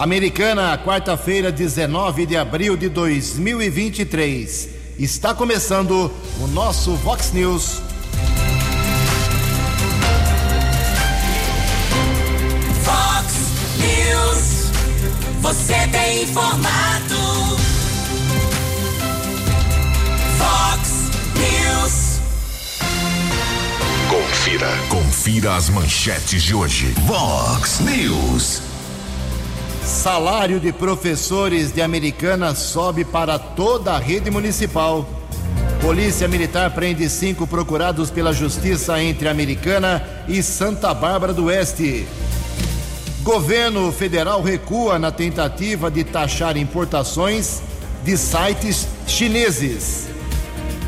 Americana, quarta-feira, 19 de abril de 2023. Está começando o nosso Vox News. Vox News. Você tem informado. Vox News. Confira. Confira as manchetes de hoje. Vox News. Salário de professores de Americana sobe para toda a rede municipal. Polícia Militar prende cinco procurados pela Justiça entre Americana e Santa Bárbara do Oeste. Governo federal recua na tentativa de taxar importações de sites chineses.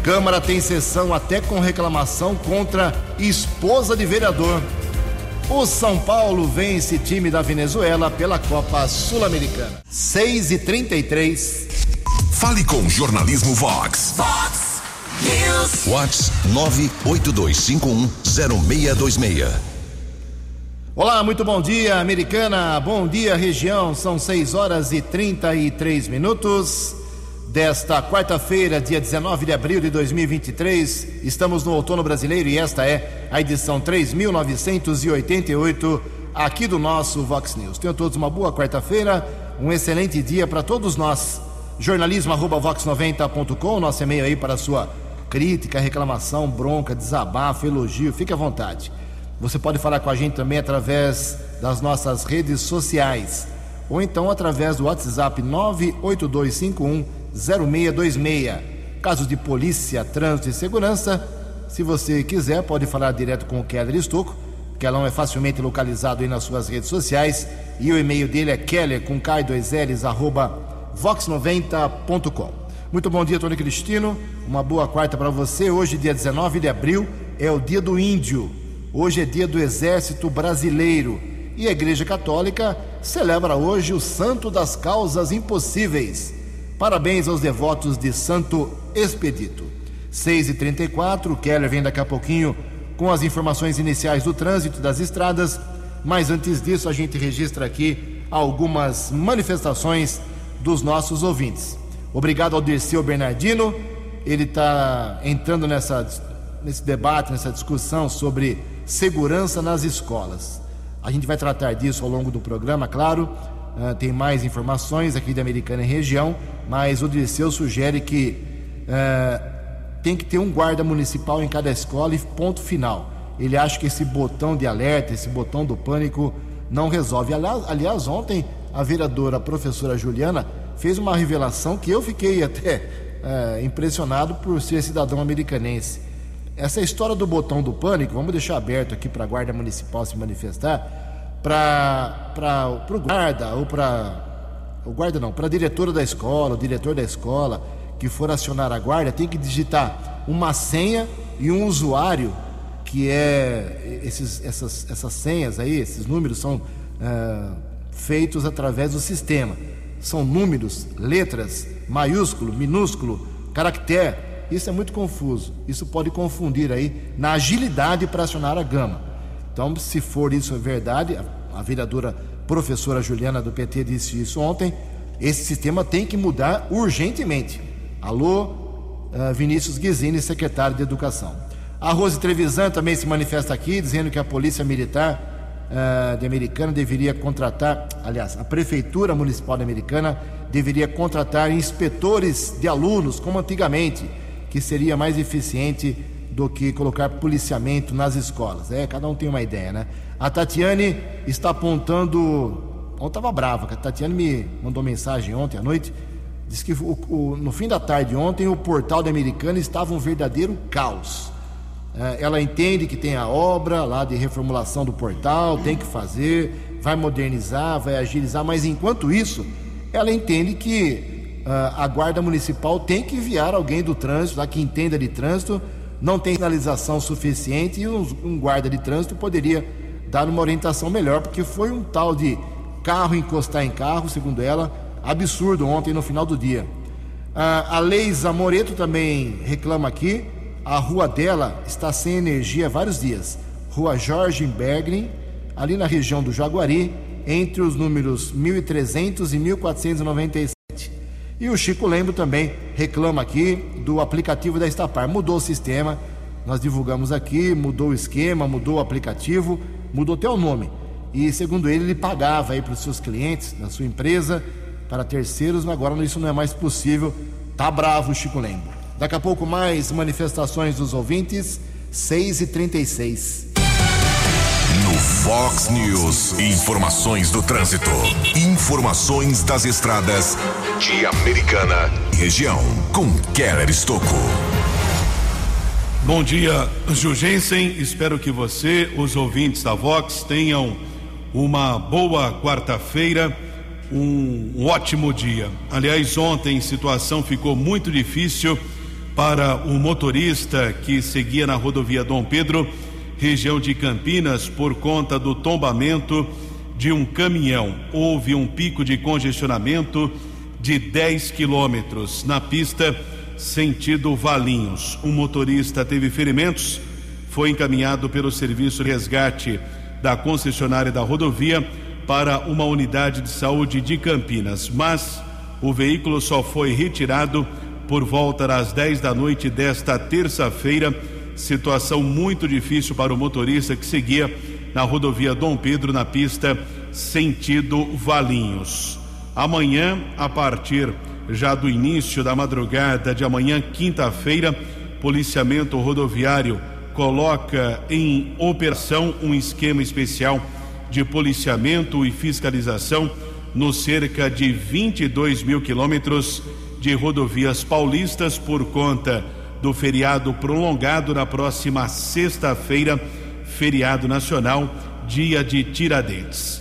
Câmara tem sessão até com reclamação contra esposa de vereador. O São Paulo vence time da Venezuela pela Copa Sul-Americana. 6 e 33 Fale com o Jornalismo Vox. Vox News. Vox 982510626. Olá, muito bom dia, Americana. Bom dia, região. São 6 horas e 33 minutos desta quarta-feira, dia 19 de abril de 2023. Estamos no outono brasileiro e esta é a edição 3988 aqui do nosso Vox News. Tenham todos uma boa quarta-feira, um excelente dia para todos nós. jornalismo@vox90.com, nosso e-mail aí para sua crítica, reclamação, bronca, desabafo, elogio, fique à vontade. Você pode falar com a gente também através das nossas redes sociais ou então através do WhatsApp 982510626. Casos de polícia, trânsito e segurança, se você quiser, pode falar direto com o Keller Estocco. Kelão é facilmente localizado aí nas suas redes sociais e o e-mail dele é keller com k2ls arroba vox90.com. Muito bom dia, Tony Cristino. Uma boa quarta para você. Hoje, dia 19 de abril, é o dia do índio. Hoje é dia do Exército Brasileiro. E a Igreja Católica celebra hoje o Santo das Causas Impossíveis. Parabéns aos devotos de Santo Expedito. 6 e 34 Keller vem daqui a pouquinho com as informações iniciais do trânsito das estradas. Mas antes disso, a gente registra aqui algumas manifestações dos nossos ouvintes. Obrigado ao Dirceu Bernardino. Ele está entrando nessa, nesse debate, nessa discussão sobre segurança nas escolas. A gente vai tratar disso ao longo do programa, claro. Uh, tem mais informações aqui da Americana e região, mas o Dirceu sugere que uh, tem que ter um guarda municipal em cada escola e ponto final. Ele acha que esse botão de alerta, esse botão do pânico, não resolve. Aliás, aliás ontem a vereadora a professora Juliana fez uma revelação que eu fiquei até uh, impressionado por ser cidadão americanense. Essa história do botão do pânico, vamos deixar aberto aqui para a Guarda Municipal se manifestar, para o guarda ou para. O guarda não, para a diretora da escola, o diretor da escola que for acionar a guarda, tem que digitar uma senha e um usuário, que é. Esses, essas, essas senhas aí, esses números são uh, feitos através do sistema. São números, letras, maiúsculo, minúsculo, caractere isso é muito confuso. Isso pode confundir aí na agilidade para acionar a gama. Então, se for isso verdade, a, vereadora professora Juliana do PT disse isso ontem, esse sistema tem que mudar urgentemente. Alô, uh, Vinícius Guizini, secretário de Educação. A Rose Trevisan também se manifesta aqui, dizendo que a Polícia Militar uh, de Americana deveria contratar, aliás, a Prefeitura Municipal de Americana deveria contratar inspetores de alunos, como antigamente que seria mais eficiente do que colocar policiamento nas escolas. É, cada um tem uma ideia, né? A Tatiane está apontando. Ontem estava brava, a Tatiane me mandou mensagem ontem à noite. Disse que o, o, no fim da tarde ontem o portal da Americana estava um verdadeiro caos. É, ela entende que tem a obra lá de reformulação do portal, tem que fazer, vai modernizar, vai agilizar, mas enquanto isso, ela entende que a Guarda Municipal tem que enviar alguém do trânsito, lá que entenda de trânsito, não tem sinalização suficiente e um, guarda de trânsito poderia dar uma orientação melhor, porque foi um tal de carro encostar em carro, segundo ela, absurdo ontem no final do dia. a Leisa Moreto também reclama aqui, a rua dela está sem energia há vários dias. Rua Jorge Bergrin, ali na região do Jaguari, entre os números 1300 e 1497. E o Chico Lembro também reclama aqui do aplicativo da Estapar. Mudou o sistema, nós divulgamos aqui, mudou o esquema, mudou o aplicativo, mudou até o nome. E segundo ele, ele pagava aí para os seus clientes, na sua empresa, para terceiros, mas agora isso não é mais possível. Tá bravo o Chico Lembro. Daqui a pouco mais manifestações dos ouvintes, 6 e 36 No Fox News, informações do trânsito. Informações das estradas de Americana e região. Com Keller Estocco. Bom dia, Jugensen. Espero que você, os ouvintes da Vox, tenham uma boa quarta-feira, um, ótimo dia. Aliás, ontem a situação ficou muito difícil para o motorista que seguia na rodovia Dom Pedro, região de Campinas, por conta do tombamento de um caminhão. Houve um pico de congestionamento de 10 quilômetros na pista sentido Valinhos. Um motorista teve ferimentos, foi encaminhado pelo serviço de resgate da concessionária da rodovia para uma unidade de saúde de Campinas, mas o veículo só foi retirado por volta das 10 da noite desta terça-feira. Situação muito difícil para o motorista que seguia na rodovia Dom Pedro, na pista sentido Valinhos. Amanhã, a partir já do início da madrugada de amanhã, quinta-feira, policiamento rodoviário coloca em operação um esquema especial de policiamento e fiscalização nos cerca de 22 mil quilômetros de rodovias paulistas por conta do feriado prolongado na próxima sexta-feira, feriado nacional, dia de Tiradentes.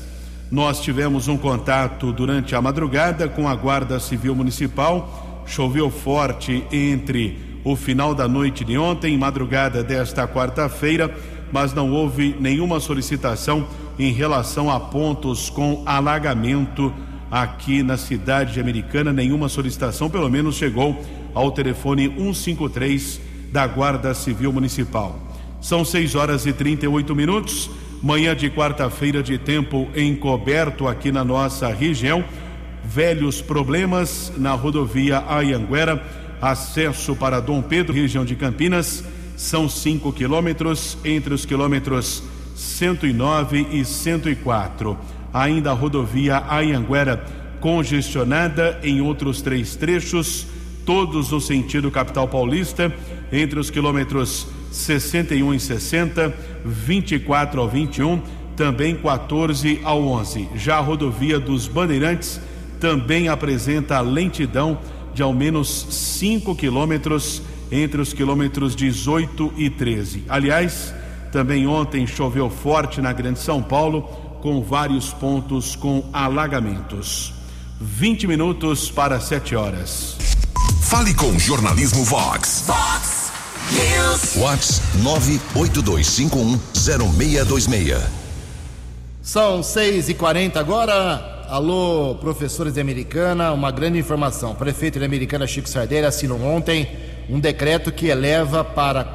Nós tivemos um contato durante a madrugada com a Guarda Civil Municipal. Choveu forte entre o final da noite de ontem e madrugada desta quarta-feira, mas não houve nenhuma solicitação em relação a pontos com alagamento aqui na cidade de Americana. Nenhuma solicitação, pelo menos chegou ao telefone 153 da Guarda Civil Municipal. São 6 horas e 38 minutos. Manhã de quarta-feira de tempo encoberto aqui na nossa região. Velhos problemas na rodovia Ayanguera, acesso para Dom Pedro, região de Campinas. São 5 quilômetros entre os quilômetros 109 e 104. Ainda a rodovia Ayanguera congestionada em outros três trechos, todos no sentido capital paulista, entre os quilômetros 61 e 60, 24 ao 21, também 14 ao 11. Já a rodovia dos Bandeirantes também apresenta lentidão de ao menos 5 quilômetros entre os quilômetros 18 e 13. Aliás, também ontem choveu forte na Grande São Paulo, com vários pontos com alagamentos. 20 minutos para 7 horas. Fale com Jornalismo Vox. Fox News. Vox 982510626. São 6 e 40 agora. Alô, professores de Americana, uma grande informação. O prefeito de Americana, Chico Sardelli, assinou ontem um decreto que eleva para R$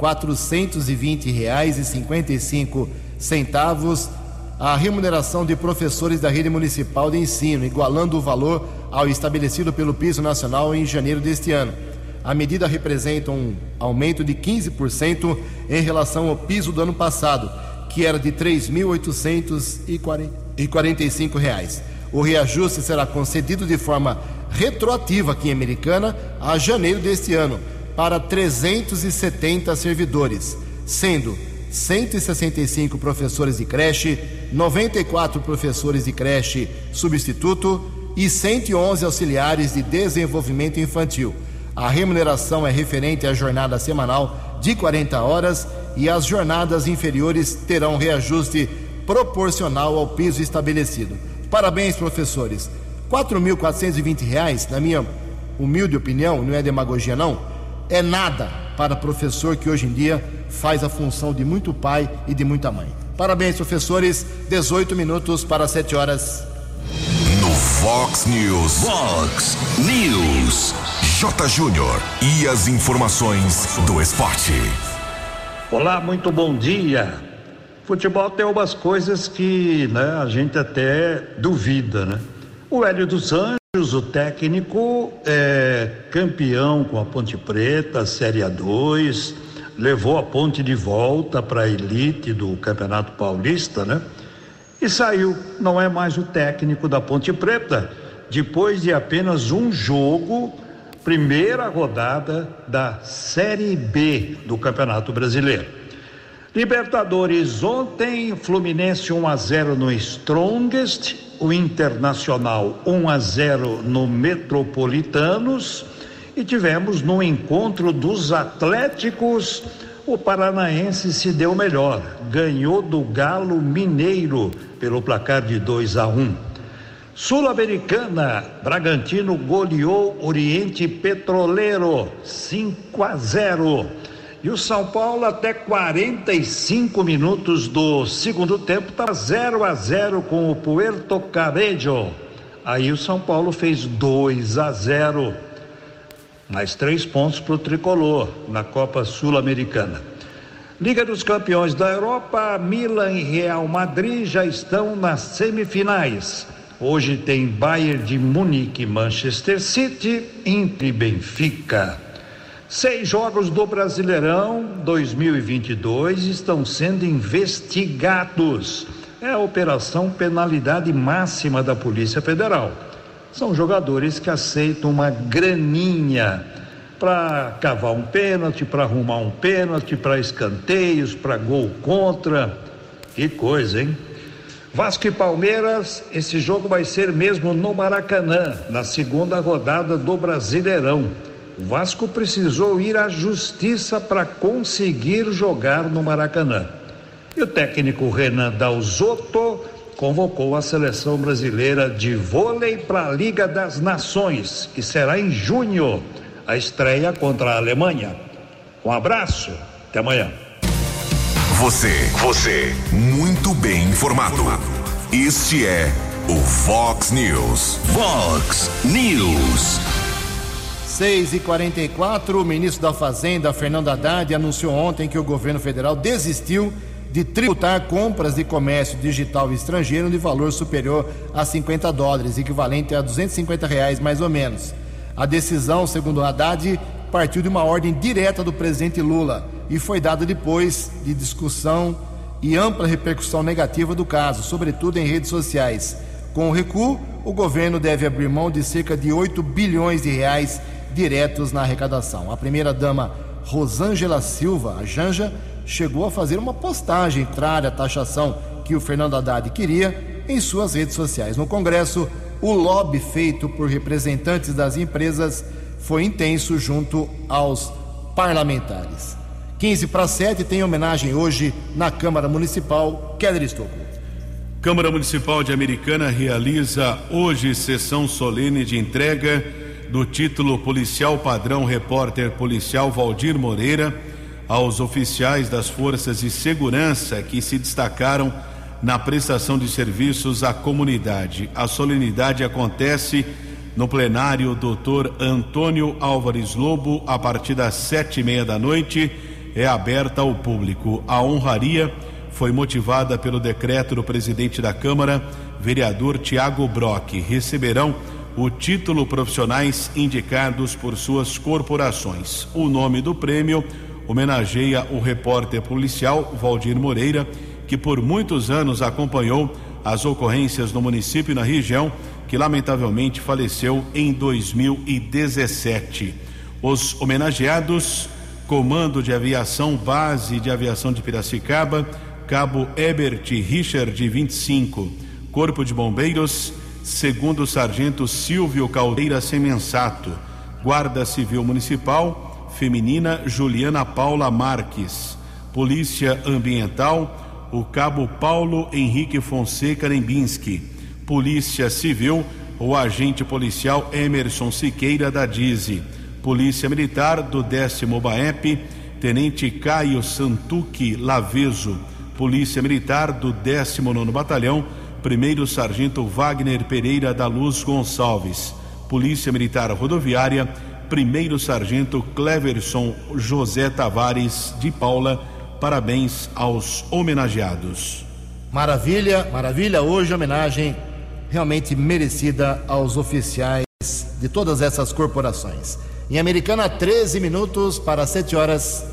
4.420,55 centavos a remuneração de professores da rede municipal de ensino, igualando o valor ao estabelecido pelo piso nacional em janeiro deste ano. A medida representa um aumento de 15% em relação ao piso do ano passado, que era de R$ 3.845. O reajuste será concedido de forma retroativa aqui em Americana a janeiro deste ano para 370 servidores, sendo 165 professores de creche, 94 professores de creche substituto e 111 auxiliares de desenvolvimento infantil. A remuneração é referente à jornada semanal de 40 horas e as jornadas inferiores terão reajuste proporcional ao piso estabelecido. Parabéns, professores. R$ 4.420, na minha humilde opinião, não é demagogia não, é nada para professor que hoje em dia faz a função de muito pai e de muita mãe. Parabéns, professores. 18 minutos para 7 horas. Fox News. Fox News. J. Júnior. E as informações do esporte. Olá, muito bom dia. Futebol tem umas coisas que né, a gente até duvida, né? O Hélio dos Anjos, o técnico, é campeão com a Ponte Preta, Série A2, levou a Ponte de volta para a elite do Campeonato Paulista, né? E saiu, não é mais o técnico da Ponte Preta, depois de apenas um jogo, primeira rodada da Série B do Campeonato Brasileiro. Libertadores ontem, Fluminense 1 a 0 no Strongest, o Internacional 1 a 0 no Metropolitanos e tivemos no encontro dos Atléticos, o Paranaense se deu melhor, ganhou do Galo Mineiro pelo placar de 2 a 1. Sul-Americana, Bragantino goleou Oriente Petroleiro 5 a 0. E o São Paulo, até 45 minutos do segundo tempo, está 0 a 0 com o Puerto Cabello. Aí o São Paulo fez 2 a 0. Mais três pontos para o tricolor na Copa Sul-Americana. Liga dos Campeões da Europa, Milan e Real Madrid já estão nas semifinais. Hoje tem Bayern de Munique, Manchester City, Inter e Benfica. Seis jogos do Brasileirão 2022 estão sendo investigados. É a operação penalidade máxima da Polícia Federal. São jogadores que aceitam uma graninha para cavar um pênalti, para arrumar um pênalti, para escanteios, para gol contra. Que coisa, hein? Vasco e Palmeiras, esse jogo vai ser mesmo no Maracanã, na segunda rodada do Brasileirão. O Vasco precisou ir à justiça para conseguir jogar no Maracanã. E o técnico Renan Dalzotto convocou a seleção brasileira de vôlei para a Liga das Nações, que será em junho, a estreia contra a Alemanha. Um abraço, até amanhã. Você, você, muito bem informado. Este é o Fox News. Fox News. 6 e 44 o ministro da Fazenda, Fernando Haddad, anunciou ontem que o governo federal desistiu de tributar compras de comércio digital estrangeiro de valor superior a 50 dólares, equivalente a 250 reais mais ou menos. A decisão, segundo Haddad, partiu de uma ordem direta do presidente Lula e foi dada depois de discussão e ampla repercussão negativa do caso, sobretudo em redes sociais. Com o recuo, o governo deve abrir mão de cerca de 8 bilhões de reais diretos na arrecadação. A primeira-dama Rosângela Silva, a Janja, chegou a fazer uma postagem contrária à taxação que o Fernando Haddad queria em suas redes sociais. No Congresso, o lobby feito por representantes das empresas foi intenso junto aos parlamentares. 15 para 7 tem homenagem hoje na Câmara Municipal. Keller Estocco. Câmara Municipal de Americana realiza hoje sessão solene de entrega do título policial padrão repórter policial Valdir Moreira aos oficiais das forças de segurança que se destacaram na prestação de serviços à comunidade. A solenidade acontece no plenário Dr. Antônio Álvares Lobo a partir das sete e meia da noite. É aberta ao público. A honraria foi motivada pelo decreto do presidente da Câmara, vereador Tiago Brock. Receberão o título profissionais indicados por suas corporações. O nome do prêmio homenageia o repórter policial Valdir Moreira, que por muitos anos acompanhou as ocorrências no município e na região, que lamentavelmente faleceu em 2017. Os homenageados: Comando de Aviação Base de Aviação de Piracicaba, Cabo Ebert Richard, 25, Corpo de Bombeiros, segundo sargento Silvio Caldeira Semensato, Guarda Civil Municipal, feminina Juliana Paula Marques, Polícia Ambiental, o cabo Paulo Henrique Fonseca Nembinski, Polícia Civil, o agente policial Emerson Siqueira da Dize, Polícia Militar do décimo BAEP, Tenente Caio Santuque Laveso, Polícia Militar do 19 Batalhão, Primeiro Sargento Wagner Pereira da Luz Gonçalves, Polícia Militar Rodoviária, Primeiro Sargento Cleverson José Tavares de Paula, parabéns aos homenageados. Maravilha, maravilha. Hoje, homenagem realmente merecida aos oficiais de todas essas corporações. Em Americana, 13 minutos para 7 horas.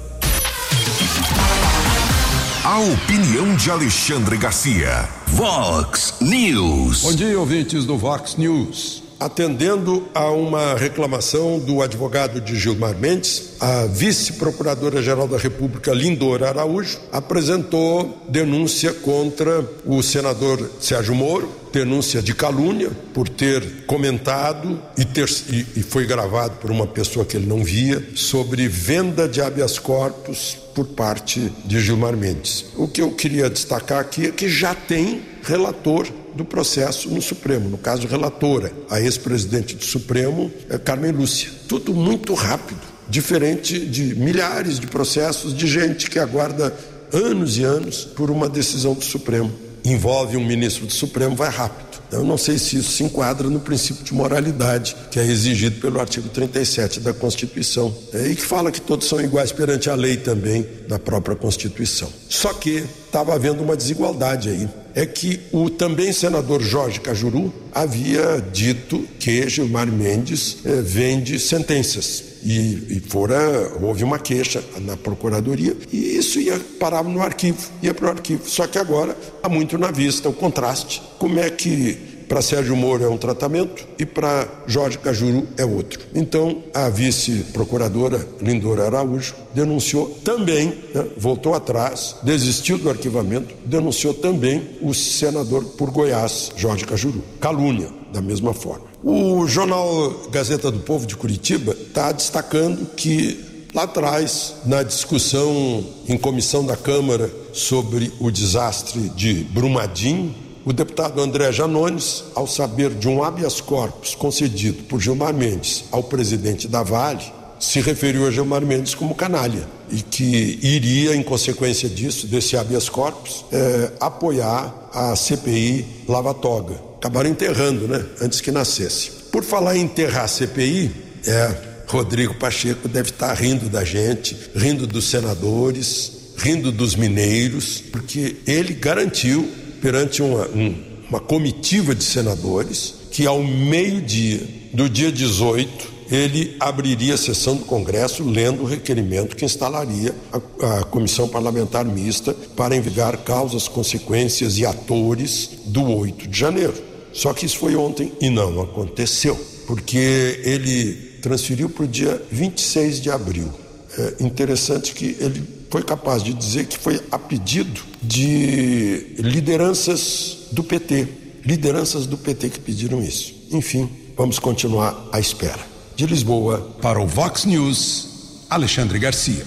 A opinião de Alexandre Garcia. Vox News. Bom dia, ouvintes do Vox News. Atendendo a uma reclamação do advogado de Gilmar Mendes, a vice-procuradora-geral da República, Lindora Araújo, apresentou denúncia contra o senador Sérgio Moro, denúncia de calúnia por ter comentado e, ter, e, e foi gravado por uma pessoa que ele não via sobre venda de habeas corpus por parte de Gilmar Mendes. O que eu queria destacar aqui é que já tem relator do processo no Supremo, no caso relatora, a ex-presidente do Supremo, é Carmen Lúcia. Tudo muito rápido, diferente de milhares de processos de gente que aguarda anos e anos por uma decisão do Supremo. Envolve um ministro do Supremo, vai rápido. Eu não sei se isso se enquadra no princípio de moralidade que é exigido pelo artigo 37 da Constituição é, e que fala que todos são iguais perante a lei também na própria Constituição. Só que estava havendo uma desigualdade aí. É que o também senador Jorge Cajuru havia dito que Gilmar Mendes eh, vende sentenças. E, e fora, houve uma queixa na procuradoria e isso ia parar no arquivo, ia para o arquivo. Só que agora há muito na vista o contraste. Como é que para Sérgio Moro é um tratamento e para Jorge Cajuru é outro. Então, a vice-procuradora Lindora Araújo denunciou também, né, voltou atrás, desistiu do arquivamento, denunciou também o senador por Goiás, Jorge Cajuru. Calúnia, da mesma forma. O jornal Gazeta do Povo de Curitiba está destacando que lá atrás, na discussão em comissão da Câmara sobre o desastre de Brumadinho, o deputado André Janones, ao saber de um habeas corpus concedido por Gilmar Mendes ao presidente da Vale, se referiu a Gilmar Mendes como canalha e que iria, em consequência disso, desse habeas corpus, é, apoiar a CPI Lava Toga. Acabaram enterrando, né? Antes que nascesse. Por falar em enterrar a CPI, é, Rodrigo Pacheco deve estar rindo da gente, rindo dos senadores, rindo dos mineiros, porque ele garantiu perante uma, um, uma comitiva de senadores que, ao meio-dia do dia 18, ele abriria a sessão do Congresso lendo o requerimento que instalaria a, a, Comissão Parlamentar Mista para investigar causas, consequências e atores do 8 de janeiro. Só que isso foi ontem e não aconteceu, porque ele transferiu para o dia 26 de abril. É interessante que ele foi capaz de dizer que foi a pedido de lideranças do PT, lideranças do PT que pediram isso. Enfim, vamos continuar à espera. De Lisboa, para o Vox News, Alexandre Garcia.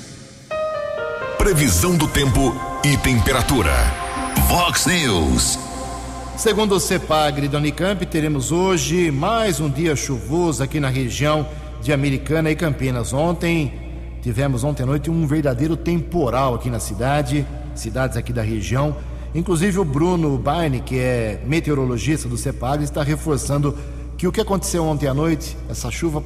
Previsão do tempo e temperatura. Vox News. Segundo o CEPAGRE da Unicamp, teremos hoje mais um dia chuvoso aqui na região de Americana e Campinas. Ontem Tivemos ontem à noite um verdadeiro temporal aqui na cidade, cidades aqui da região. Inclusive o Bruno Barney, que é meteorologista do CEPAG, está reforçando que o que aconteceu ontem à noite, essa chuva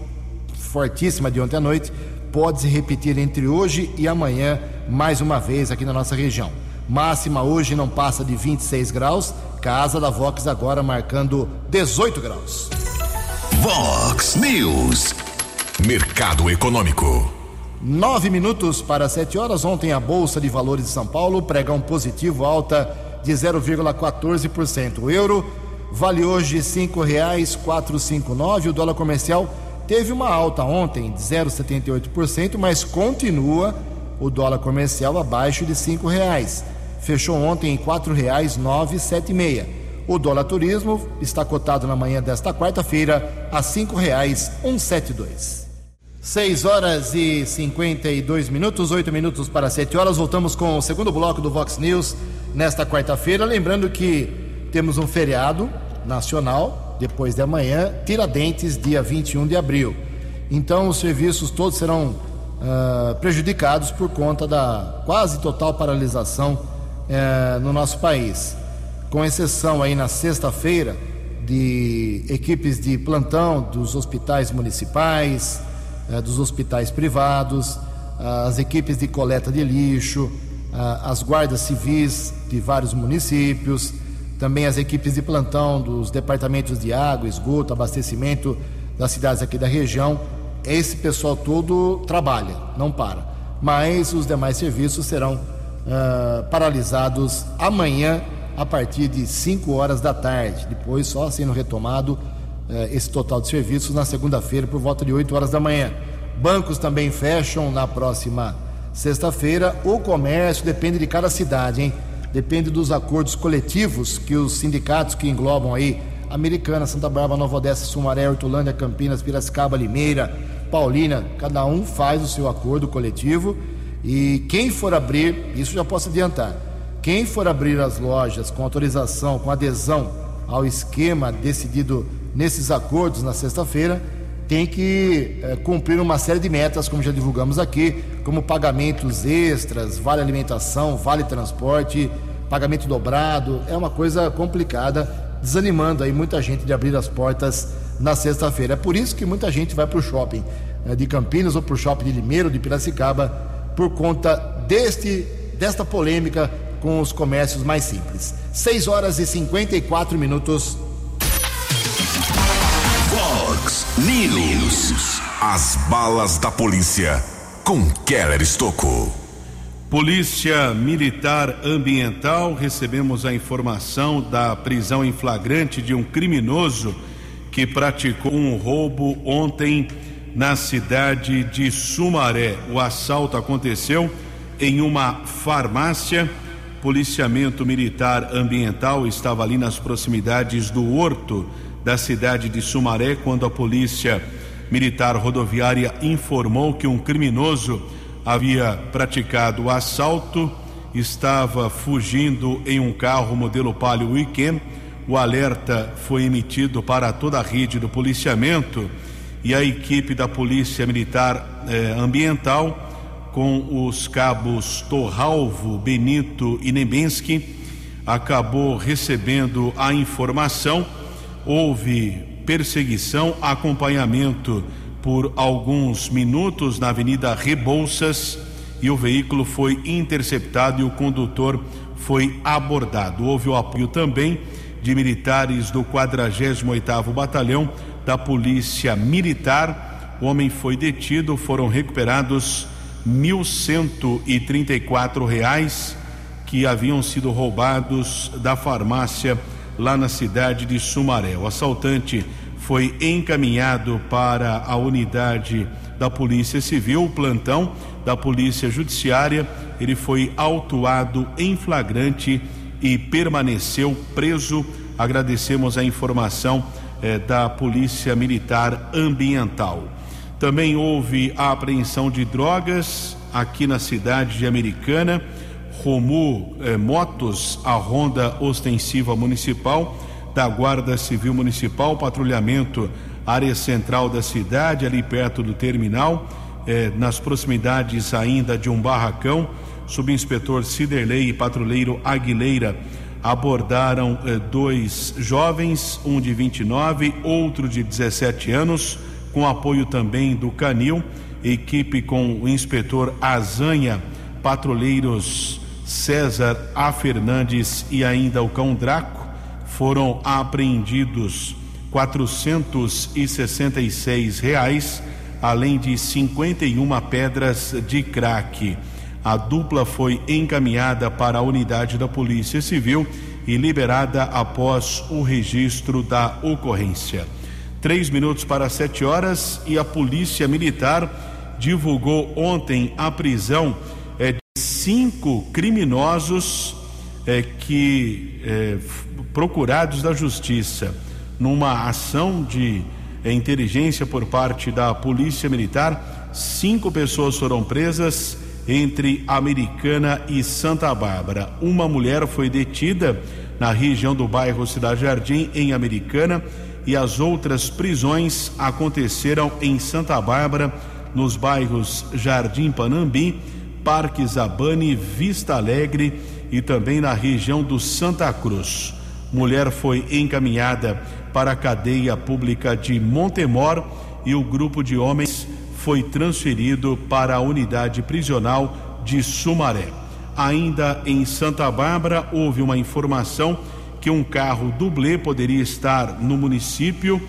fortíssima de ontem à noite, pode se repetir entre hoje e amanhã mais uma vez aqui na nossa região. Máxima hoje não passa de 26 graus, casa da Vox agora marcando 18 graus. Vox News. Mercado Econômico. Nove minutos para sete horas. Ontem a Bolsa de Valores de São Paulo prega um positivo alta de 0,14%. O euro vale hoje cinco nove. O dólar comercial teve uma alta ontem de 0,78%, mas continua o dólar comercial abaixo de cinco reais. Fechou ontem em sete meia. O dólar turismo está cotado na manhã desta quarta-feira a sete dois. 6 horas e 52 minutos, 8 minutos para 7 horas. Voltamos com o segundo bloco do Vox News nesta quarta-feira. Lembrando que temos um feriado nacional depois de amanhã, Tiradentes, dia 21 de abril. Então, os serviços todos serão uh, prejudicados por conta da quase total paralisação uh, no nosso país. Com exceção aí na sexta-feira de equipes de plantão dos hospitais municipais dos hospitais privados, as equipes de coleta de lixo, ah, as guardas civis de vários municípios, também as equipes de plantão dos departamentos de água, esgoto, abastecimento das cidades aqui da região. Esse pessoal todo trabalha, não para. Mas os demais serviços serão uh, paralisados amanhã a partir de 5 horas da tarde. Depois só sendo retomado uh, esse total de serviços na segunda-feira por volta de 8 horas da manhã. Bancos também fecham na próxima sexta-feira. O comércio depende de cada cidade, hein? Depende dos acordos coletivos que os sindicatos que englobam aí Americana, Santa Bárbara, Nova Odessa, Sumaré, Hortolândia, Campinas, Piracicaba, Limeira, Paulina, cada um faz o seu acordo coletivo e quem for abrir, isso já posso adiantar, quem for abrir as lojas com autorização, com adesão ao esquema decidido nesses acordos na sexta-feira, tem que é, cumprir uma série de metas, como já divulgamos aqui, como pagamentos extras, vale alimentação, vale transporte, pagamento dobrado. É uma coisa complicada, desanimando aí muita gente de abrir as portas na sexta-feira. É por isso que muita gente vai para o shopping é, de Campinas ou para o shopping de Limeiro, de Piracicaba, por conta deste, desta polêmica com os comércios mais simples. 6 horas e 54 minutos. News. As balas da polícia com Keller Estocou. Polícia Militar Ambiental, recebemos a informação da prisão em flagrante de um criminoso que praticou um roubo ontem na cidade de Sumaré. O assalto aconteceu em uma farmácia. Policiamento Militar Ambiental estava ali nas proximidades do Horto da cidade de Sumaré quando a Polícia Militar Rodoviária informou que um criminoso havia praticado o assalto, estava fugindo em um carro modelo Palio Weekend. O alerta foi emitido para toda a rede do policiamento e a equipe da Polícia Militar eh, Ambiental, com os cabos Torralvo, Benito e Nebensky, acabou recebendo a informação houve perseguição, acompanhamento por alguns minutos na Avenida Rebouças e o veículo foi interceptado e o condutor foi abordado. Houve o apoio também de militares do 48º Batalhão da Polícia Militar. O homem foi detido, foram recuperados e quatro reais que haviam sido roubados da farmácia lá na cidade de Sumaré. O assaltante foi encaminhado para a unidade da Polícia Civil, o plantão da Polícia Judiciária. Ele foi autuado em flagrante e permaneceu preso. Agradecemos a informação eh, da Polícia Militar Ambiental. Também houve a apreensão de drogas aqui na cidade de Americana. Romu eh, Motos, a Ronda Ostensiva Municipal, da Guarda Civil Municipal, patrulhamento área central da cidade, ali perto do terminal, eh, nas proximidades ainda de um barracão. Subinspetor Ciderley e patrulheiro Aguileira abordaram eh, dois jovens, um de 29, outro de 17 anos, com apoio também do Canil, equipe com o inspetor Azanha, patrulheiros César A. Fernandes e ainda o cão Draco foram apreendidos 466 reais, além de 51 pedras de crack. A dupla foi encaminhada para a unidade da Polícia Civil e liberada após o registro da ocorrência. Três minutos para sete horas e a Polícia Militar divulgou ontem a prisão cinco criminosos é, que é, procurados da justiça numa ação de é, inteligência por parte da polícia militar cinco pessoas foram presas entre Americana e Santa Bárbara. Uma mulher foi detida na região do bairro Cidade Jardim em Americana e as outras prisões aconteceram em Santa Bárbara nos bairros Jardim Panambi Parque Zabane, Vista Alegre e também na região do Santa Cruz. Mulher foi encaminhada para a cadeia pública de Montemor e o grupo de homens foi transferido para a unidade prisional de Sumaré. Ainda em Santa Bárbara, houve uma informação que um carro dublê poderia estar no município,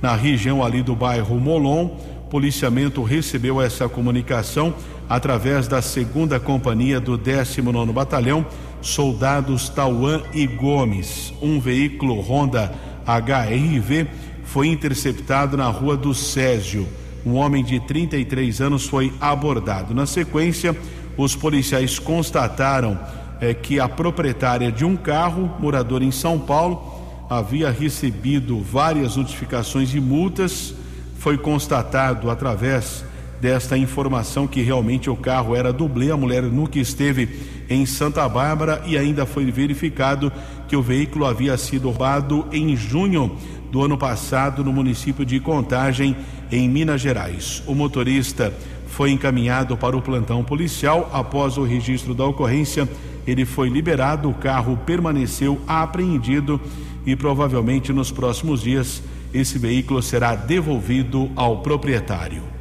na região ali do bairro Molon. Policiamento recebeu essa comunicação através da segunda companhia do 19 Batalhão, soldados Tauan e Gomes. Um veículo Honda HRV foi interceptado na rua do Césio. Um homem de 33 anos foi abordado. Na sequência, os policiais constataram é, que a proprietária de um carro, moradora em São Paulo, havia recebido várias notificações de multas. Foi constatado através desta informação que realmente o carro era dublê. A mulher nunca esteve em Santa Bárbara e ainda foi verificado que o veículo havia sido roubado em junho do ano passado no município de Contagem, em Minas Gerais. O motorista foi encaminhado para o plantão policial. Após o registro da ocorrência, ele foi liberado, o carro permaneceu apreendido e provavelmente nos próximos dias esse veículo será devolvido ao proprietário.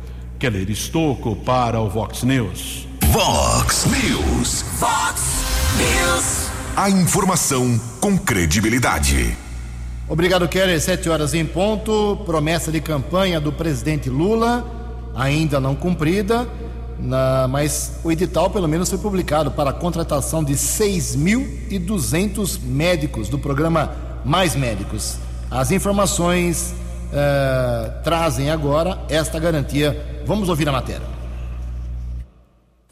Keller Estocco para o Vox News. Vox News. Vox News. A informação com credibilidade. Obrigado, Keller. Sete horas em ponto. Promessa de campanha do presidente Lula ainda não cumprida, na, mas o edital pelo menos foi publicado para a contratação de 6.200 médicos do programa Mais Médicos. As informações uh, trazem agora esta garantia. Vamos ouvir a matéria.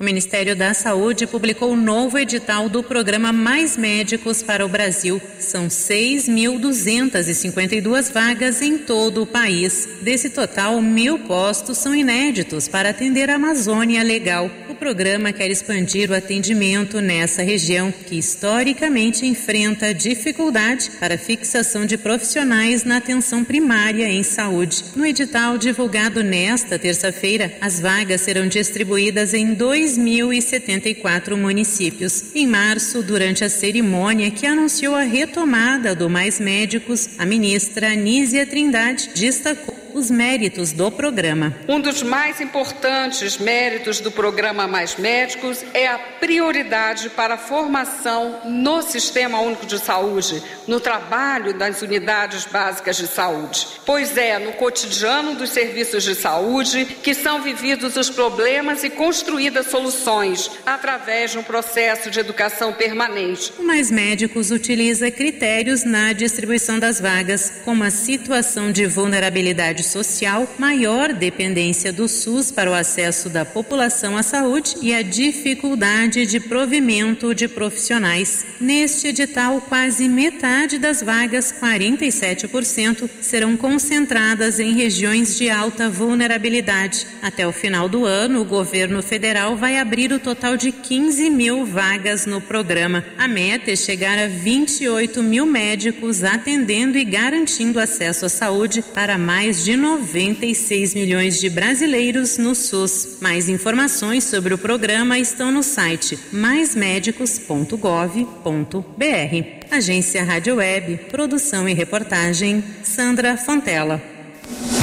O Ministério da Saúde publicou o novo edital do programa Mais Médicos para o Brasil. São 6.252 vagas em todo o país. Desse total, mil postos são inéditos para atender a Amazônia Legal. Programa quer expandir o atendimento nessa região, que historicamente enfrenta dificuldade para fixação de profissionais na atenção primária em saúde. No edital divulgado nesta terça-feira, as vagas serão distribuídas em dois 2.074 municípios. Em março, durante a cerimônia que anunciou a retomada do Mais Médicos, a ministra Anísia Trindade destacou os méritos do programa. Um dos mais importantes méritos do programa Mais Médicos é a prioridade para a formação no Sistema Único de Saúde, no trabalho das unidades básicas de saúde. Pois é no cotidiano dos serviços de saúde que são vividos os problemas e construídas soluções através de um processo de educação permanente. O Mais Médicos utiliza critérios na distribuição das vagas, como a situação de vulnerabilidade social, maior dependência do SUS para o acesso da população à saúde e a dificuldade de provimento de profissionais. Neste edital, quase metade das vagas, 47%, serão concentradas em regiões de alta vulnerabilidade. Até o final do ano, o governo federal vai abrir o total de 15 mil vagas no programa. A meta é chegar a 28 mil médicos atendendo e garantindo acesso à saúde para mais de de 96 milhões de brasileiros no SUS. Mais informações sobre o programa estão no site maismedicos.gov.br. Agência Rádio Web, produção e reportagem, Sandra Fontela.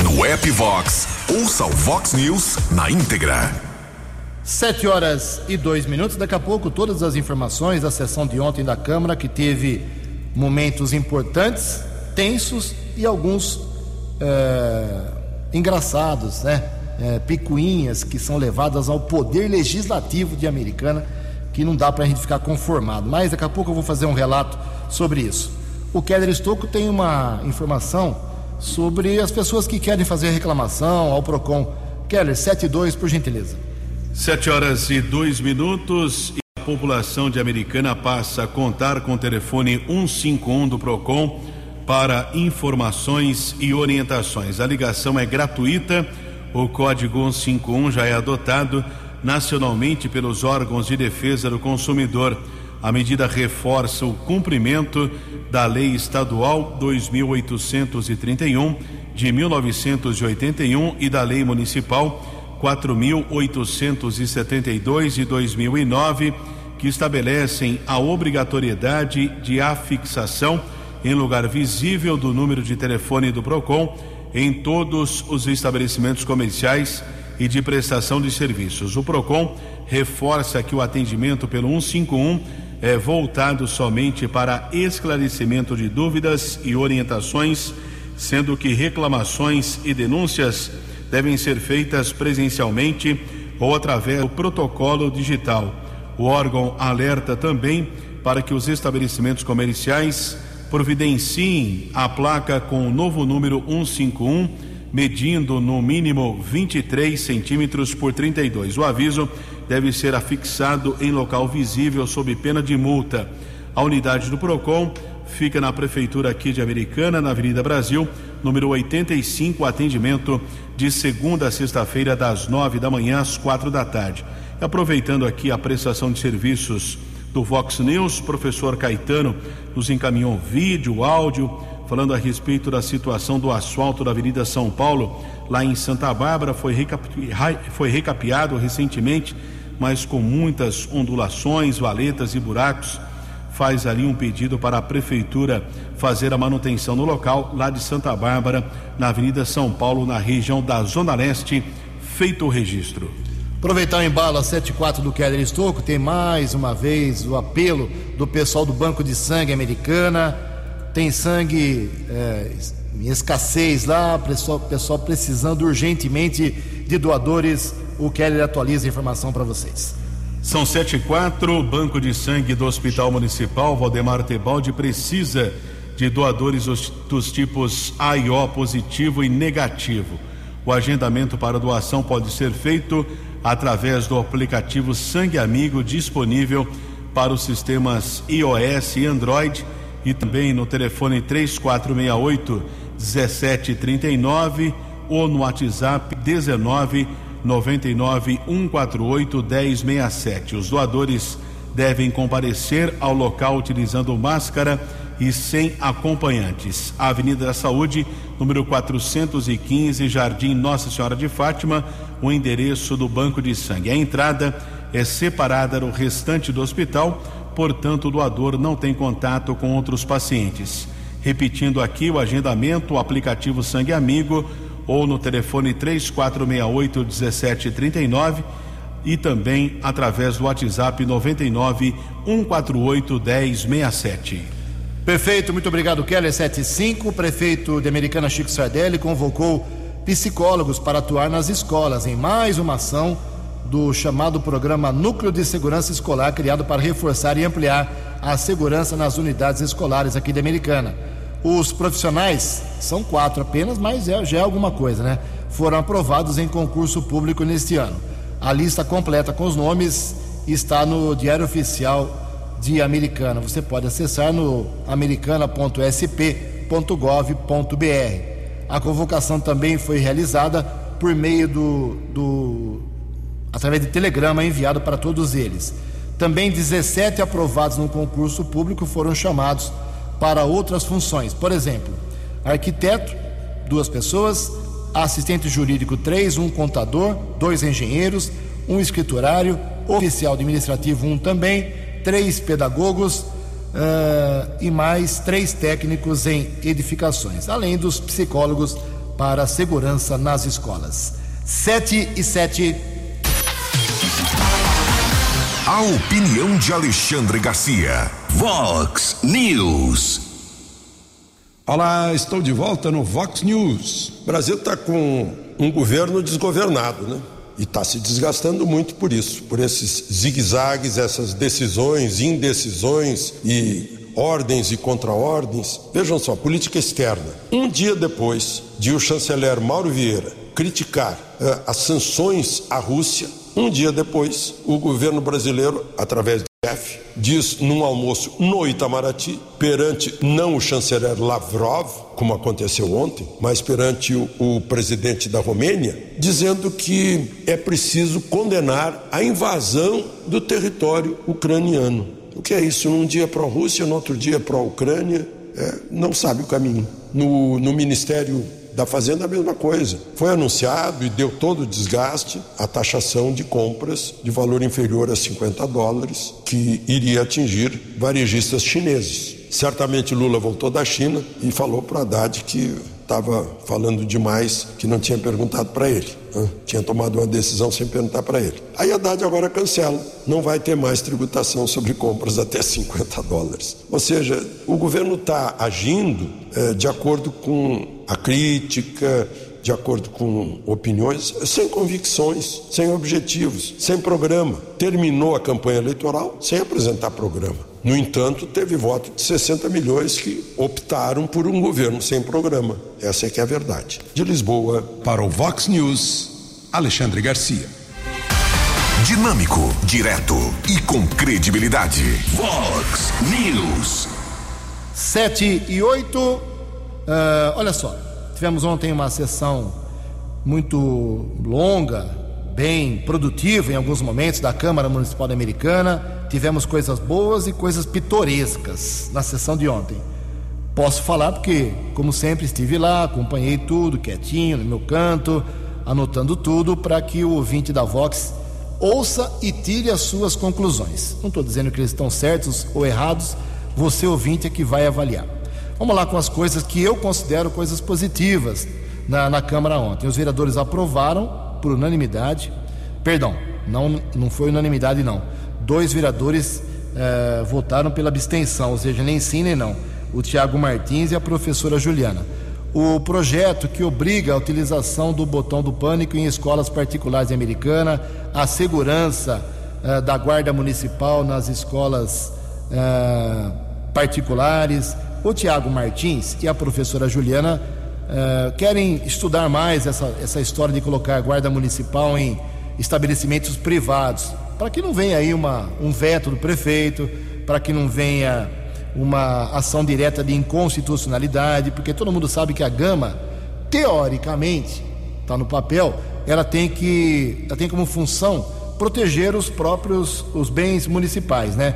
No app Vox, ouça o Vox News na íntegra. Sete horas e dois minutos. Daqui a pouco, todas as informações da sessão de ontem da Câmara, que teve momentos importantes, tensos e alguns é, engraçados, né? É, picuinhas que são levadas ao poder legislativo de Americana, que não dá para a gente ficar conformado. Mas daqui a pouco eu vou fazer um relato sobre isso. O Keller Estocco tem uma informação sobre as pessoas que querem fazer reclamação ao PROCON. Keller, 72, por gentileza. Sete horas e dois minutos e a população de Americana passa a contar com o telefone 151 do PROCON para informações e orientações. A ligação é gratuita. O código 151 já é adotado nacionalmente pelos órgãos de defesa do consumidor. A medida reforça o cumprimento da Lei Estadual 2831 de 1981 e da Lei Municipal 4872 de 2009, que estabelecem a obrigatoriedade de afixação em lugar visível do número de telefone do PROCON em todos os estabelecimentos comerciais e de prestação de serviços. O PROCON reforça que o atendimento pelo 151 é voltado somente para esclarecimento de dúvidas e orientações, sendo que reclamações e denúncias devem ser feitas presencialmente ou através do protocolo digital. O órgão alerta também para que os estabelecimentos comerciais providenciem a placa com o novo número 151, medindo no mínimo 23 centímetros por 32. O aviso deve ser afixado em local visível sob pena de multa. A unidade do PROCON fica na Prefeitura aqui de Americana, na Avenida Brasil, número 85, atendimento de segunda a sexta-feira, das nove da manhã às quatro da tarde. Aproveitando aqui a prestação de serviços do Vox News, professor Caetano nos encaminhou vídeo, áudio, falando a respeito da situação do asfalto da Avenida São Paulo, lá em Santa Bárbara, foi, recapi foi recapeado recentemente, mas com muitas ondulações, valetas e buracos. Faz ali um pedido para a prefeitura fazer a manutenção no local, lá de Santa Bárbara, na Avenida São Paulo, na região da Zona Leste. Feito o registro. Aproveitar o embalo a 74 do Keller Estocco, tem mais uma vez o apelo do pessoal do Banco de Sangue Americana. Tem sangue é, em escassez lá, pessoal, pessoal precisando urgentemente de doadores. O Keller atualiza a informação para vocês. São 7 e 4, Banco de Sangue do Hospital Municipal Valdemar Tebaldi precisa de doadores dos tipos A e O positivo e negativo. O agendamento para doação pode ser feito através do aplicativo Sangue Amigo disponível para os sistemas iOS e Android e também no telefone 3468 1739 ou no WhatsApp 19 99 148 1067. Os doadores devem comparecer ao local utilizando máscara e sem acompanhantes. Avenida da Saúde, número 415, Jardim Nossa Senhora de Fátima, o endereço do banco de sangue. A entrada é separada do restante do hospital, portanto, o doador não tem contato com outros pacientes. Repetindo aqui o agendamento, o aplicativo Sangue Amigo ou no telefone 3468 1739 e também através do WhatsApp 99 148 1067. Perfeito, muito obrigado, Keller 75. O prefeito de Americana Chico Sardelli convocou psicólogos para atuar nas escolas em mais uma ação do chamado programa Núcleo de Segurança Escolar, criado para reforçar e ampliar a segurança nas unidades escolares aqui de Americana. Os profissionais são quatro apenas, mas é, já é alguma coisa, né? Foram aprovados em concurso público neste ano. A lista completa com os nomes está no Diário Oficial de Americana. Você pode acessar no americana.sp.gov.br. A convocação também foi realizada por meio do, do através de telegrama enviado para todos eles. Também 17 aprovados no concurso público foram chamados para outras funções. Por exemplo, arquiteto, duas pessoas, assistente jurídico, três, um contador, dois engenheiros, um escriturário, oficial administrativo, um também, três pedagogos uh, e mais três técnicos em edificações, além dos psicólogos para a segurança nas escolas. Sete e sete. A opinião de Alexandre Garcia. Vox News. Olá, estou de volta no Vox News. O Brasil está com um governo desgovernado, né? E está se desgastando muito por isso, por esses zigue-zagues, essas decisões, indecisões e ordens e contra-ordens. Vejam só, política externa. Um dia depois de o chanceler Mauro Vieira criticar uh, as sanções à Rússia, um dia depois, o governo brasileiro, através chefe, diz num almoço no Itamaraty, perante não o chanceler Lavrov, como aconteceu ontem, mas perante o, o presidente da Romênia, dizendo que é preciso condenar a invasão do território ucraniano. O que é isso? Num dia pró-Rússia, no outro dia pró-Ucrânia, é, não sabe o caminho. No, no Ministério da Fazenda a mesma coisa. Foi anunciado e deu todo o desgaste a taxação de compras de valor inferior a 50 dólares, que iria atingir varejistas chineses. Certamente Lula voltou da China e falou para Haddad que estava falando demais, que não tinha perguntado para ele. Né? Tinha tomado uma decisão sem perguntar para ele. Aí Haddad agora cancela. Não vai ter mais tributação sobre compras até 50 dólares. Ou seja, o governo está agindo é, de acordo com a crítica, de acordo com opiniões, sem convicções, sem objetivos, sem programa. Terminou a campanha eleitoral sem apresentar programa. No entanto, teve voto de 60 milhões que optaram por um governo sem programa. Essa é que é a verdade. De Lisboa. Para o Vox News, Alexandre Garcia. Dinâmico, direto e com credibilidade. Vox News. 7 e 8. Uh, olha só, tivemos ontem uma sessão muito longa, bem produtiva em alguns momentos da Câmara Municipal Americana. Tivemos coisas boas e coisas pitorescas na sessão de ontem. Posso falar porque, como sempre, estive lá, acompanhei tudo quietinho no meu canto, anotando tudo para que o ouvinte da Vox ouça e tire as suas conclusões. Não estou dizendo que eles estão certos ou errados, você ouvinte é que vai avaliar. Vamos lá com as coisas que eu considero coisas positivas na, na Câmara ontem. Os vereadores aprovaram por unanimidade. Perdão, não, não foi unanimidade, não. Dois vereadores eh, votaram pela abstenção, ou seja, nem sim nem não. O Tiago Martins e a professora Juliana. O projeto que obriga a utilização do botão do pânico em escolas particulares americanas, a segurança eh, da guarda municipal nas escolas eh, particulares. O Tiago Martins e a professora Juliana uh, querem estudar mais essa, essa história de colocar guarda municipal em estabelecimentos privados, para que não venha aí uma, um veto do prefeito, para que não venha uma ação direta de inconstitucionalidade, porque todo mundo sabe que a Gama, teoricamente, está no papel, ela tem que, ela tem como função proteger os próprios os bens municipais, né?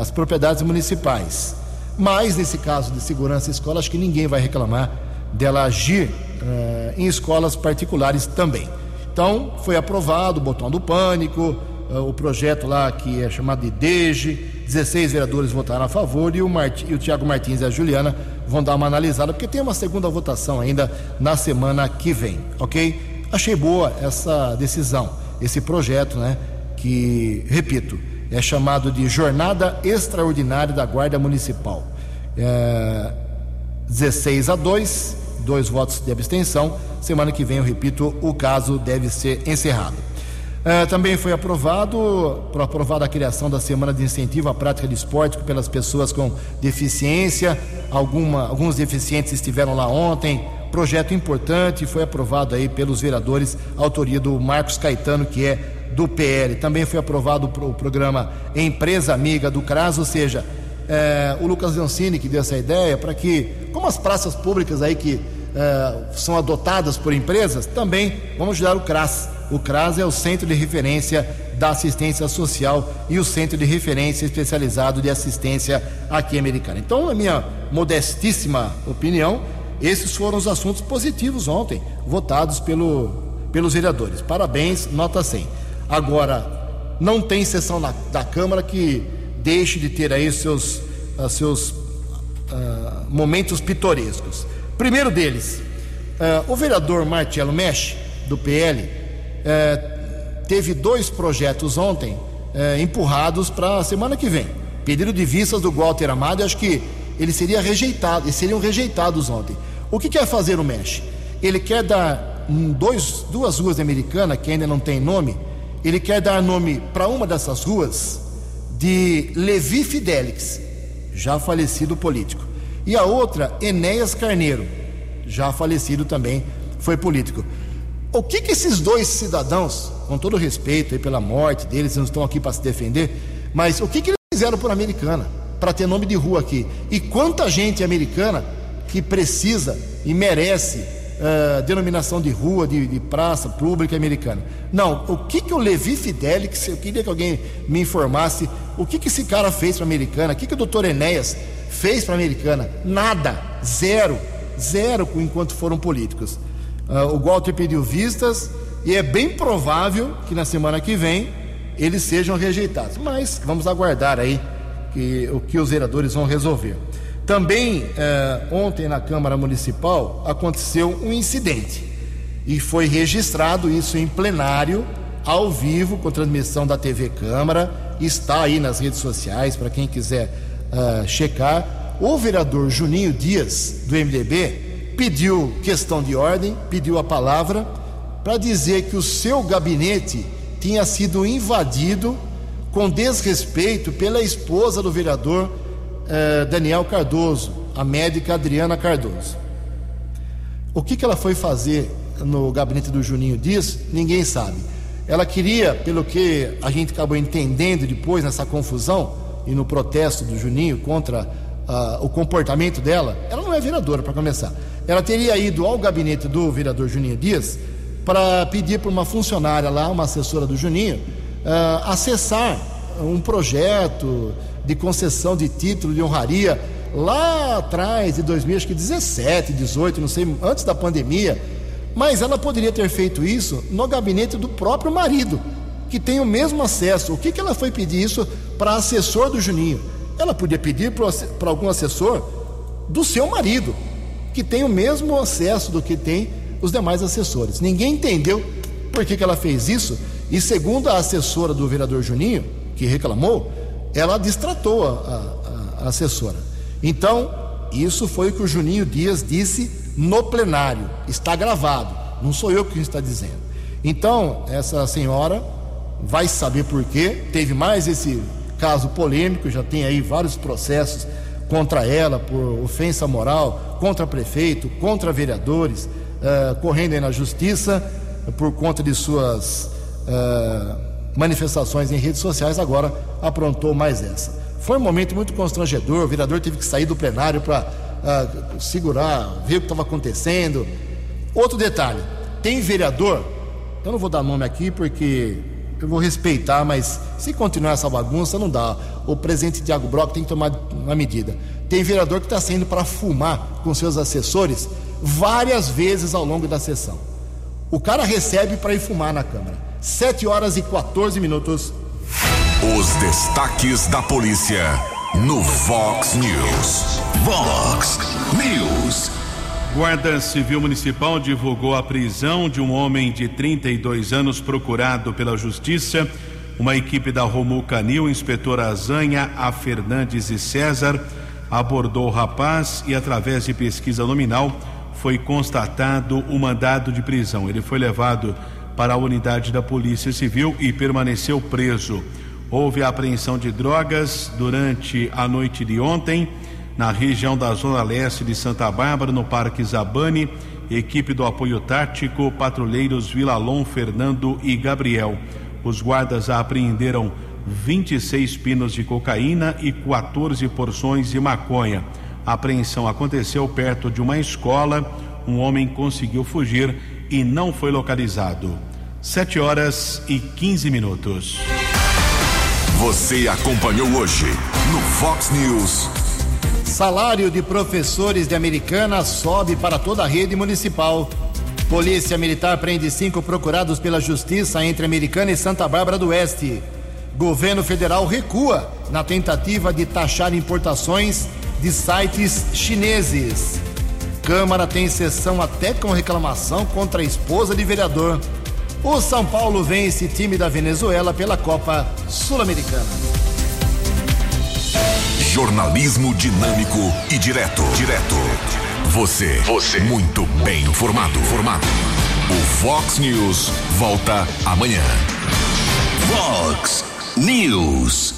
As propriedades municipais. Mas nesse caso de segurança escola, acho que ninguém vai reclamar dela agir uh, em escolas particulares também. Então, foi aprovado o botão do pânico, uh, o projeto lá que é chamado de DEGE, 16 vereadores votaram a favor e o, e o Tiago Martins e a Juliana vão dar uma analisada, porque tem uma segunda votação ainda na semana que vem, ok? Achei boa essa decisão, esse projeto, né? Que, repito, é chamado de Jornada Extraordinária da Guarda Municipal. É, 16 a 2, dois votos de abstenção. Semana que vem, eu repito, o caso deve ser encerrado. Uh, também foi aprovado, aprovada a criação da Semana de Incentivo à Prática de Esporte pelas pessoas com deficiência. Alguma, alguns deficientes estiveram lá ontem. Projeto importante, foi aprovado aí pelos vereadores, autoria do Marcos Caetano, que é do PL. Também foi aprovado o programa Empresa Amiga do CRAS, ou seja, é, o Lucas Leoncini que deu essa ideia para que, como as praças públicas aí que é, são adotadas por empresas, também vamos ajudar o CRAS. O CRAS é o Centro de Referência da Assistência Social e o Centro de Referência Especializado de Assistência aqui americana. Então, na minha modestíssima opinião, esses foram os assuntos positivos ontem, votados pelo, pelos vereadores. Parabéns, nota 100. Agora, não tem sessão na, da Câmara que deixe de ter aí seus, uh, seus uh, momentos pitorescos. Primeiro deles, uh, o vereador Marcelo Mesh, do PL, teve dois projetos ontem empurrados para a semana que vem. Pedido de vistas do Walter Amado, acho que ele seria rejeitado, eles seriam rejeitados ontem. O que quer fazer o Mesh? Ele quer dar dois, duas ruas americanas, que ainda não tem nome, ele quer dar nome para uma dessas ruas de Levi Fidelix, já falecido político. E a outra, Enéas Carneiro, já falecido também, foi político. O que, que esses dois cidadãos, com todo respeito pela morte deles, não estão aqui para se defender, mas o que, que eles fizeram por Americana, para ter nome de rua aqui? E quanta gente americana que precisa e merece uh, denominação de rua, de, de, praça pública americana. Não, o que, que o Levi Fidelix, eu queria que alguém me informasse, o que, que esse cara fez para a americana, o que, que o doutor Enéas fez para a americana? Nada, zero, zero enquanto foram políticos. Uh, o Walter pediu vistas e é bem provável que na semana que vem eles sejam rejeitados. Mas vamos aguardar aí que, o que os vereadores vão resolver. Também eh, ontem na Câmara Municipal aconteceu um incidente e foi registrado isso em plenário, ao vivo, com transmissão da TV Câmara. Está aí nas redes sociais para quem quiser uh, checar. O vereador Juninho Dias, do MDB, pediu questão de ordem, pediu a palavra para dizer que o seu gabinete tinha sido invadido com desrespeito pela esposa do vereador eh, Daniel Cardoso, a médica Adriana Cardoso. O que, que ela foi fazer no gabinete do Juninho Dias, ninguém sabe. Ela queria, pelo que a gente acabou entendendo depois nessa confusão e no protesto do Juninho contra uh, o comportamento dela, ela não é vereadora para começar. Ela teria ido ao gabinete do vereador Juninho Dias para pedir para uma funcionária lá, uma assessora do Juninho, uh, acessar um projeto de concessão de título de honraria lá atrás de 2017, 18, não sei, antes da pandemia mas ela poderia ter feito isso no gabinete do próprio marido, que tem o mesmo acesso. O que, que ela foi pedir isso para assessor do Juninho? Ela podia pedir para algum assessor do seu marido, que tem o mesmo acesso do que tem os demais assessores. Ninguém entendeu por que, que ela fez isso, e segundo a assessora do vereador Juninho, que reclamou, ela distratou a, a, a assessora. Então, isso foi o que o Juninho Dias disse no plenário. Está gravado. Não sou eu que está dizendo. Então, essa senhora vai saber por quê. Teve mais esse caso polêmico, já tem aí vários processos contra ela por ofensa moral, contra prefeito, contra vereadores, uh, correndo aí na justiça por conta de suas uh, manifestações em redes sociais. Agora aprontou mais essa. Foi um momento muito constrangedor. O vereador teve que sair do plenário para uh, segurar, ver o que estava acontecendo. Outro detalhe: tem vereador, eu não vou dar nome aqui porque eu vou respeitar, mas se continuar essa bagunça, não dá. O presidente Tiago Brock tem que tomar uma medida. Tem vereador que está saindo para fumar com seus assessores várias vezes ao longo da sessão. O cara recebe para ir fumar na Câmara. 7 horas e 14 minutos. Os destaques da polícia no Fox News. Fox News. Guarda Civil Municipal divulgou a prisão de um homem de 32 anos procurado pela Justiça. Uma equipe da Romu Canil, inspetor Azanha, A Fernandes e César, abordou o rapaz e, através de pesquisa nominal, foi constatado o mandado de prisão. Ele foi levado para a unidade da Polícia Civil e permaneceu preso. Houve apreensão de drogas durante a noite de ontem na região da Zona Leste de Santa Bárbara, no Parque Zabane. Equipe do apoio tático, patrulheiros Vilalon, Fernando e Gabriel. Os guardas apreenderam 26 pinos de cocaína e 14 porções de maconha. A apreensão aconteceu perto de uma escola. Um homem conseguiu fugir e não foi localizado. 7 horas e 15 minutos. Você acompanhou hoje no Fox News. Salário de professores de Americana sobe para toda a rede municipal. Polícia Militar prende cinco procurados pela Justiça entre Americana e Santa Bárbara do Oeste. Governo Federal recua na tentativa de taxar importações de sites chineses. Câmara tem sessão até com reclamação contra a esposa de vereador. O São Paulo vence time da Venezuela pela Copa Sul-Americana. Jornalismo dinâmico e direto. Direto. Você. Você. Muito bem informado. Formado. O Fox News volta amanhã. Fox News.